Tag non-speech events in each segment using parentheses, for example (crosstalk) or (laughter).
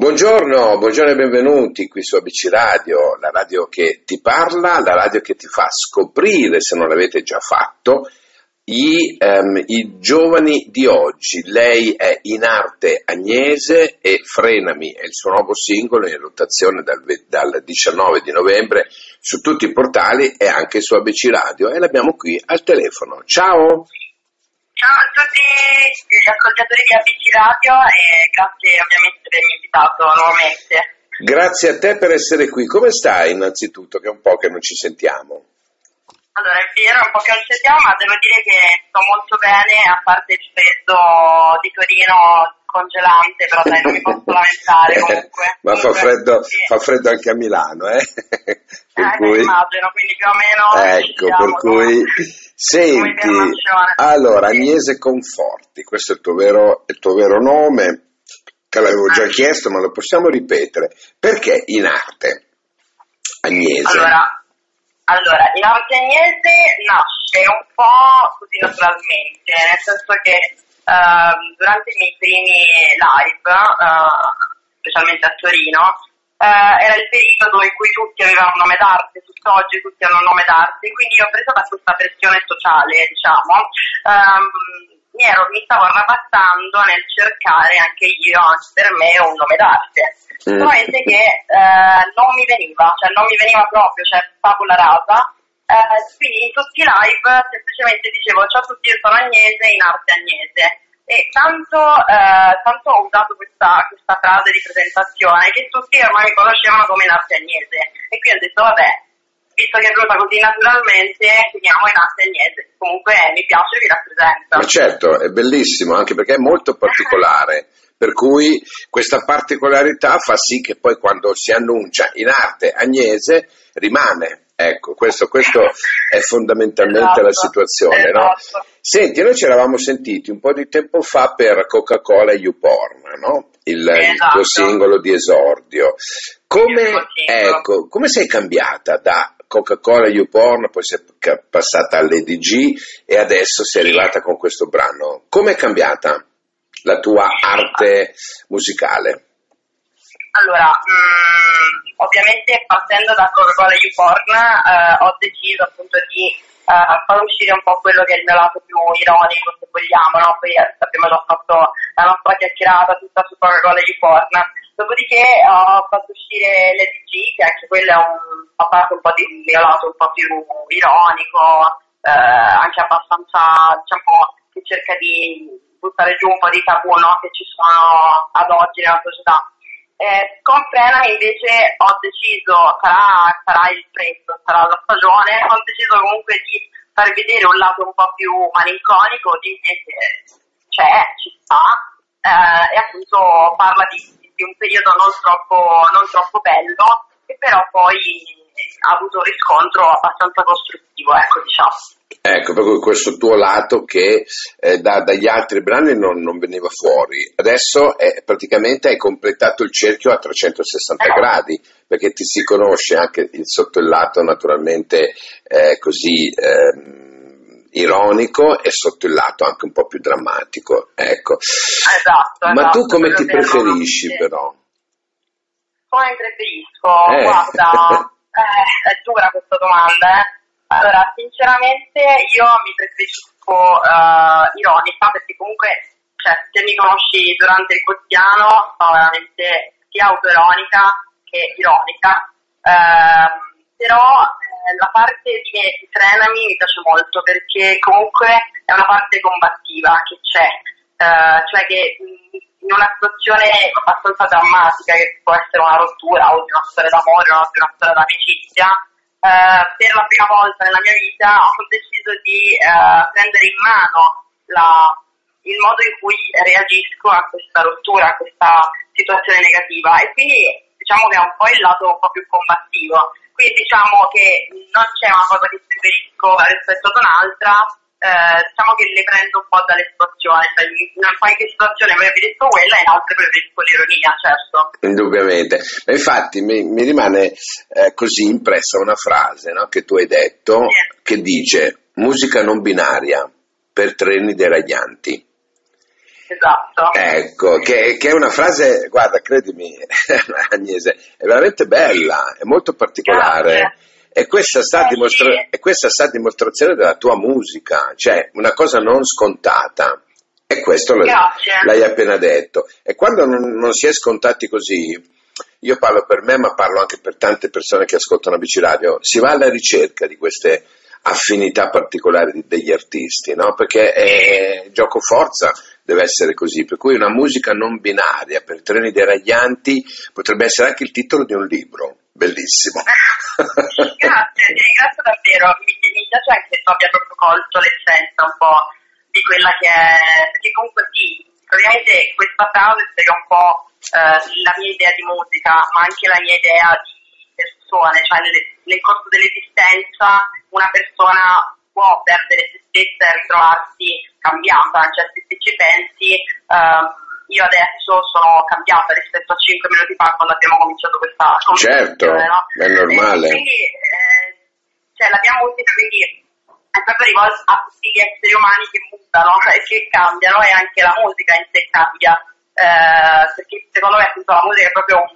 Buongiorno, buongiorno e benvenuti qui su ABC Radio, la radio che ti parla, la radio che ti fa scoprire, se non l'avete già fatto, i, um, i giovani di oggi. Lei è in arte Agnese e Frenami è il suo nuovo singolo in rotazione dal, dal 19 di novembre su tutti i portali e anche su ABC Radio e l'abbiamo qui al telefono. Ciao! Ciao a tutti gli ascoltatori di ABC Radio e grazie ovviamente per avermi invitato nuovamente. Grazie a te per essere qui. Come stai innanzitutto, che è un po' che non ci sentiamo? Allora, è vero, un po' che non ci sentiamo, ma devo dire che sto molto bene, a parte il freddo di Torino congelante, però dai, non mi posso lamentare (laughs) comunque. ma fa freddo, sì. fa freddo, anche a Milano, eh? per eh, cui... immagino, quindi più o meno... Ecco, per cui... Senti, allora, Agnese Conforti, questo è il tuo vero, il tuo vero nome, che l'avevo già ah. chiesto, ma lo possiamo ripetere. Perché in arte, Agnese? Allora, allora in arte Agnese nasce un po' così naturalmente, nel senso che uh, durante i miei primi live, uh, specialmente a Torino, uh, era il periodo in cui tutti avevano un nome d'arte, tutt'oggi tutti hanno un nome d'arte, quindi ho preso da questa pressione sociale, diciamo, um, mi, ero, mi stavo arrabattando nel cercare anche io, anche per me, un nome d'arte. Mm. Solamente che uh, non mi veniva, cioè non mi veniva proprio, cioè tabula rasa. Uh, quindi in tutti i live semplicemente dicevo ciao a tutti, io sono Agnese, in arte Agnese. E tanto, uh, tanto ho usato questa, questa, frase di presentazione che tutti ormai conoscevano come in arte Agnese. E quindi ho detto vabbè, visto che è venuta così naturalmente, finiamo in arte Agnese. Comunque mi piace e vi rappresenta. Ma certo, è bellissimo anche perché è molto particolare. (laughs) per cui questa particolarità fa sì che poi quando si annuncia in arte Agnese rimane Ecco, questo, questo è fondamentalmente esatto, la situazione, no? Esatto. Senti, noi ci eravamo sentiti un po' di tempo fa per Coca-Cola YouPorn, no? Il, esatto. il tuo singolo di esordio. Come, ecco, come sei cambiata da Coca-Cola YouPorn, poi sei passata all'EDG e adesso sei arrivata con questo brano? Come è cambiata la tua arte musicale? Allora, mh, mm, ovviamente partendo da Coca-Cola YouPorn eh, ho deciso appunto di eh, far uscire un po' quello che è il mio lato più ironico, se vogliamo, no? Poi eh, abbiamo già fatto la nostra chiacchierata tutta su Coca-Cola YouPorn. Dopodiché ho fatto uscire l'EDG, che anche quello è un, fa parte un po' di mio lato un po' più ironico, eh, anche abbastanza, diciamo, che cerca di buttare giù un po' di tabù no? che ci sono ad oggi nella società. Eh, con Frena invece ho deciso, sarà, sarà il prezzo, sarà la stagione, ho deciso comunque di far vedere un lato un po' più malinconico di che c'è, ci sta, eh, e appunto parla di, di, un periodo non troppo, non troppo bello, che però poi ha avuto un riscontro abbastanza costruttivo, ecco diciamo. Ecco, proprio questo tuo lato che eh, da, dagli altri brani non, non veniva fuori. Adesso è, praticamente hai completato il cerchio a 360 eh. gradi, perché ti si conosce anche il, sotto il lato naturalmente eh, così ehm, ironico e sotto il lato anche un po' più drammatico. Ecco. Esatto, Ma esatto, tu come ti preferisci però? Come preferisco? Eh. Guarda, (laughs) eh, è dura questa domanda, eh allora, sinceramente io mi preferisco uh, ironica perché comunque, cioè, se mi conosci durante il quotidiano, sono veramente sia autoironica che ironica. Uh, però eh, la parte di, di Frenami mi piace molto perché comunque è una parte combattiva che c'è, uh, cioè che in una situazione abbastanza drammatica che può essere una rottura o di una storia d'amore o di una storia d'amicizia, eh, per la prima volta nella mia vita ho deciso di uh, prendere in mano la, il modo in cui reagisco a questa rottura, a questa situazione negativa e quindi diciamo che è un po' il lato un po' più combattivo. Quindi diciamo che non c'è una cosa che preferisco rispetto ad un'altra, eh, diciamo che le prendo un po' dalle situazioni, cioè in qualche situazione preferisco quella e in altre preferisco l'ironia, certo. Indubbiamente. Ma infatti mi, mi rimane eh, così impressa una frase no, che tu hai detto sì. che dice musica non binaria per treni deraglianti. Esatto. Ecco, che, che, è una frase, guarda, credimi, (laughs) Agnese, è veramente bella, è molto particolare. E questa, sta dimostra- e questa sta a dimostrazione della tua musica, cioè una cosa non scontata. E questo Grazie. l'hai appena detto. E quando non, non, si è scontati così, io parlo per me, ma parlo anche per tante persone che ascoltano ABC Radio, si va alla ricerca di queste affinità particolari degli artisti, no? Perché è gioco forza deve essere così, per cui una musica non binaria per treni deraglianti potrebbe essere anche il titolo di un libro, bellissimo. grazie, grazie davvero, mi, mi piace anche che tu abbia proprio colto l'essenza un po' di quella che è, perché comunque sì, praticamente questa frase spiega un po' eh, la mia idea di musica, ma anche la mia idea di persone, cioè nel, nel corso dell'esistenza una persona può perdere se stessa e ritrovarsi cambiata, cioè se ci pensi uh, io adesso sono cambiata rispetto a 5 minuti fa quando abbiamo cominciato questa conversazione. Certo, no? è normale. E quindi eh, cioè, la mia musica quindi è proprio rivolta a tutti gli esseri umani che mutano e che cambiano e anche la musica in sé cambia. Eh, perché secondo me appunto, la musica è proprio un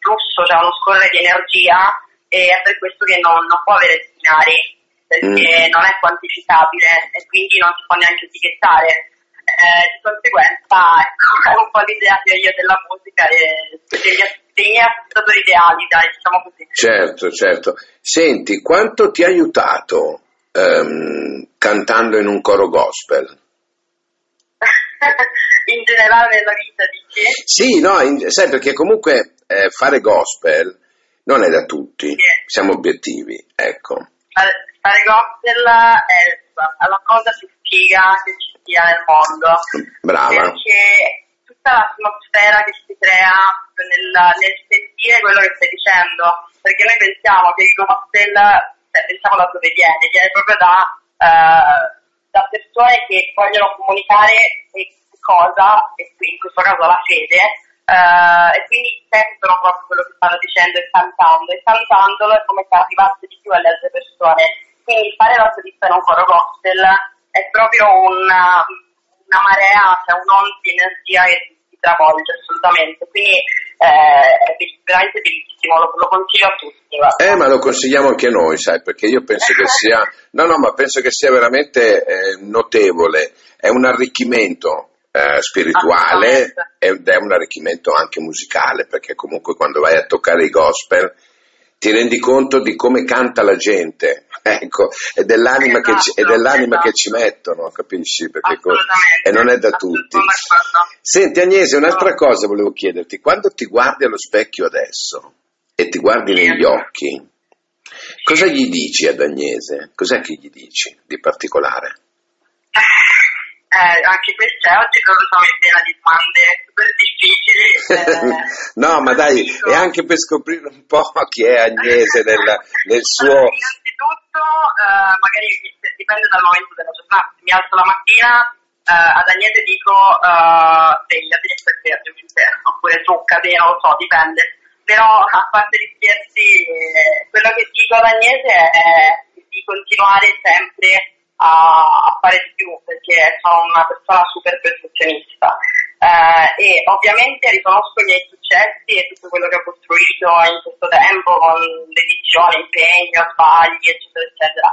flusso, cioè uno scorrere di energia e è per questo che non, non può avere binari perché mm. non è quantificabile e quindi non si può neanche etichettare. Eh, di conseguenza, ecco, è (laughs) un po' l'idea che io della musica e degli, miei ascoltatori ideali, dai, diciamo così. Certo, certo. Senti, quanto ti ha aiutato um, cantando in un coro gospel? (laughs) in generale nella vita, dici? Sì, no, in, sai perché comunque eh, fare gospel non è da tutti, yeah. siamo obiettivi, ecco. Fare gospel è la cosa più figa che ci sia nel mondo. Brava. Perché tutta l'atmosfera che si crea nel, nel sentire quello che stai dicendo, perché noi pensiamo che il gospel, cioè, pensiamo da dove viene, viene proprio da, uh, da persone che vogliono comunicare cosa, e qui in questo caso la fede, uh, e quindi sentono proprio quello che stanno dicendo e cantando, e cantandolo è come se arrivasse di più alle altre persone. Quindi fare la solista in un coro gospel è proprio una, una marea, cioè un'onda di energia che ti travolge assolutamente. Quindi eh, è veramente bellissimo, lo, lo consiglio a tutti. Guarda. Eh, ma lo consigliamo anche noi, sai, perché io penso che sia, no, no, ma penso che sia veramente eh, notevole, è un arricchimento eh, spirituale ed è un arricchimento anche musicale, perché comunque quando vai a toccare i gospel ti rendi conto di come canta la gente, ecco, e dell'anima, esatto, che, ci, dell'anima esatto. che, ci, mettono, capisci? Perché e non è da tutti. Senti Agnese, un'altra cosa volevo chiederti, quando ti guardi allo specchio adesso e ti guardi negli occhi, cosa gli dici ad Agnese? Cos'è che gli dici di particolare? Eh, anche queste oggi loro sono piena di domande super difficili. (laughs) Eh, no, ma dai, e anche per scoprire un po' chi è Agnese nel, nel suo... (laughs) Innanzitutto, eh, magari dipende dal momento della giornata. Mi alzo la mattina, eh, ad Agnese dico uh, svegliati e ovviamente, oppure truccati, non lo so, dipende. Però a parte gli scherzi, eh, quello che dico ad Agnese è di continuare sempre a, a fare di più perché sono una persona super perfezionista eh, e ovviamente riconosco i miei successi e tutto quello che ho costruito in questo tempo con dedizione, impegno, sbagli eccetera eccetera.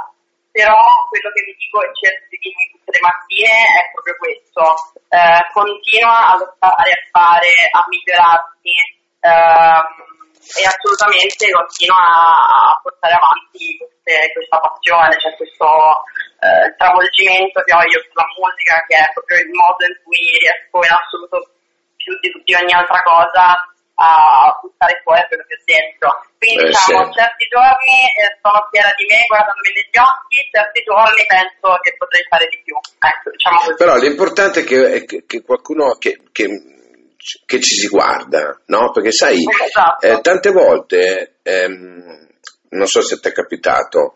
Però quello che vi dico e cerco di dirmi tutte le mattine è proprio questo. Eh, continua a lottare, a fare, a migliorarsi eh, e assolutamente continua a portare avanti queste, questa passione, cioè questo eh, travolgimento che ho io sulla musica, che è proprio il modo in cui riesco in assoluto più di, di ogni altra cosa a buttare fuori quello che ho dentro. Quindi eh, diciamo, sì. certi giorni eh, sono fiera di me guardandomi negli occhi, certi giorni penso che potrei fare di più. Ecco, diciamo così. Però l'importante è che, è che, che qualcuno che, che, che, ci si guarda, no? Perché sai, esatto. eh, tante volte, ehm, non so se ti è capitato,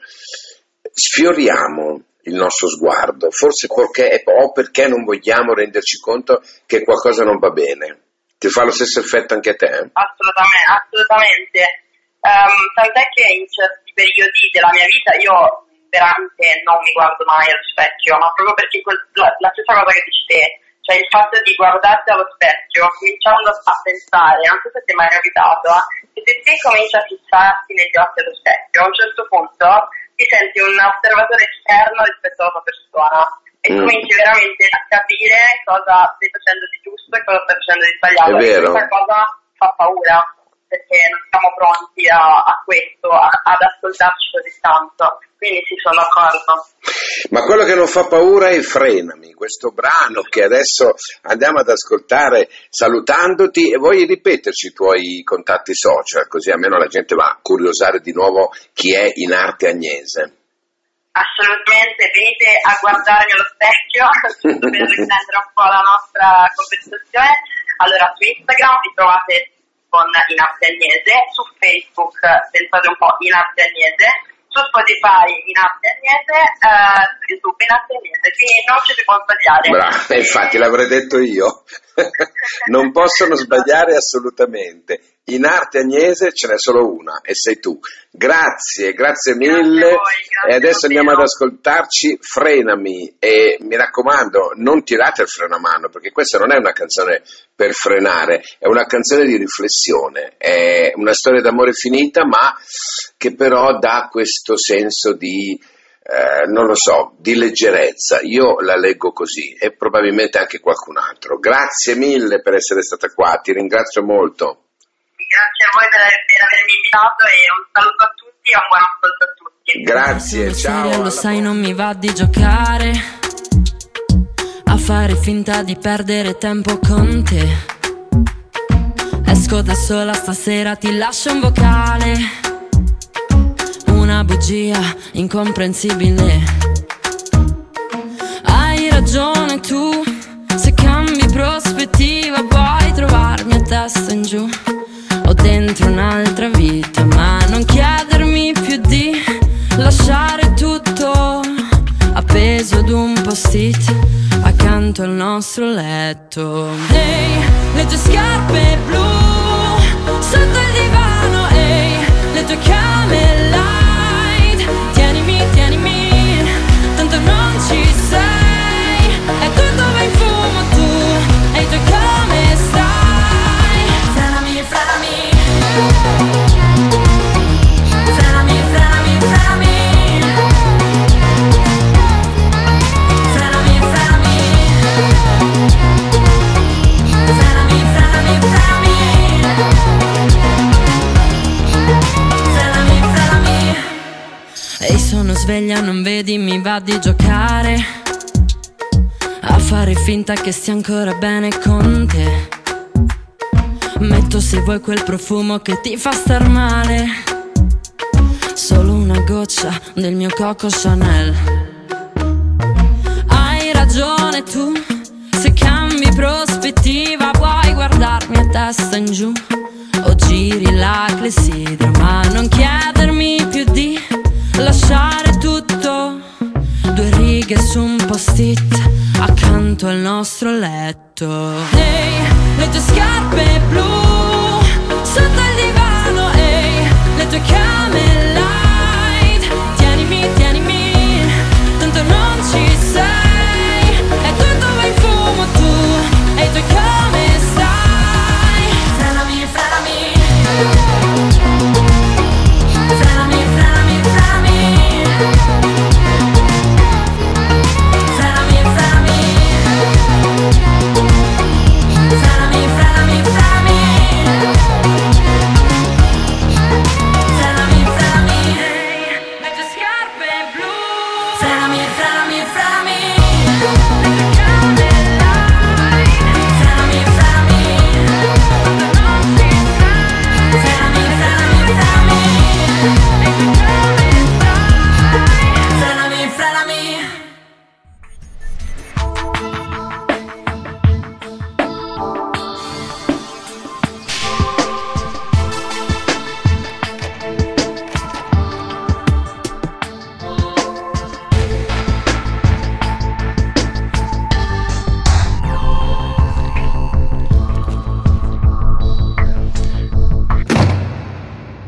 sfioriamo il nostro sguardo, forse perché, o perché non vogliamo renderci conto che qualcosa non va bene. Ti fa lo stesso effetto anche a te? Assolutamente, assolutamente. Um, tant'è che in certi periodi della mia vita io veramente non mi guardo mai allo specchio, ma proprio perché quel, la, la, stessa cosa che dici te, cioè il fatto di guardarti allo specchio, cominciando a pensare, non so se ti è mai capitato, eh, che se ti cominci a fissarti negli occhi allo specchio, a un certo punto ti senti un osservatore esterno rispetto alla tua persona e mm. cominci veramente a capire cosa stai facendo di giusto e cosa stai facendo di sbagliato. È vero. E questa cosa fa paura perché non siamo pronti a, a questo, a, ad ascoltarci così tanto. Quindi sì, sono d'accordo. Ma quello che non fa paura è Frenami, questo brano che adesso andiamo ad ascoltare salutandoti e vuoi ripeterci i tuoi contatti social, così almeno la gente va a curiosare di nuovo chi è in arte agnese. Assolutamente, venite a guardarmi allo specchio (laughs) per riprendere un po' la nostra conversazione. Allora, su Instagram vi trovate con In Arte Agnese, su Facebook pensate un po' In Arte Agnese, su Spotify in arte agnese, eh, su YouTube in arte agnese, quindi non ci si può sbagliare. Brava, infatti l'avrei detto io. (laughs) non possono sbagliare assolutamente. In arte agnese ce n'è solo una e sei tu. Grazie, grazie mille. Grazie voi, grazie e adesso andiamo ad ascoltarci Frenami e mi raccomando, non tirate il freno a mano perché questa non è una canzone per frenare, è una canzone di riflessione, è una storia d'amore finita ma che però dà questo senso di eh, non lo so, di leggerezza. Io la leggo così e probabilmente anche qualcun altro. Grazie mille per essere stata qua, ti ringrazio molto. Grazie a voi per, per avermi invitato e un saluto a tutti e un buon ascolto a tutti. Grazie, ciao. Lo sai, non mi va di giocare a fare finta di perdere tempo con te. Esco da sola stasera, ti lascio un vocale una bugia incomprensibile. Hai ragione tu, se cambi prospettiva puoi trovarmi a testa in giù dentro un'altra vita, ma non chiedermi più di lasciare tutto appeso ad un post-it accanto al nostro letto. Ehi, hey, le tue scarpe blu sotto il divano, ehi, hey, le tue camera sveglia, non vedi, mi va di giocare. A fare finta che stia ancora bene con te. Metto se vuoi quel profumo che ti fa star male. Solo una goccia del mio Coco Chanel. Hai ragione tu, se cambi prospettiva puoi guardarmi a testa in giù. O giri la clessidra, ma non chiedermi post-it accanto al nostro letto. Ehi, le tue scarpe blu sotto il divano, ehi, le tue camere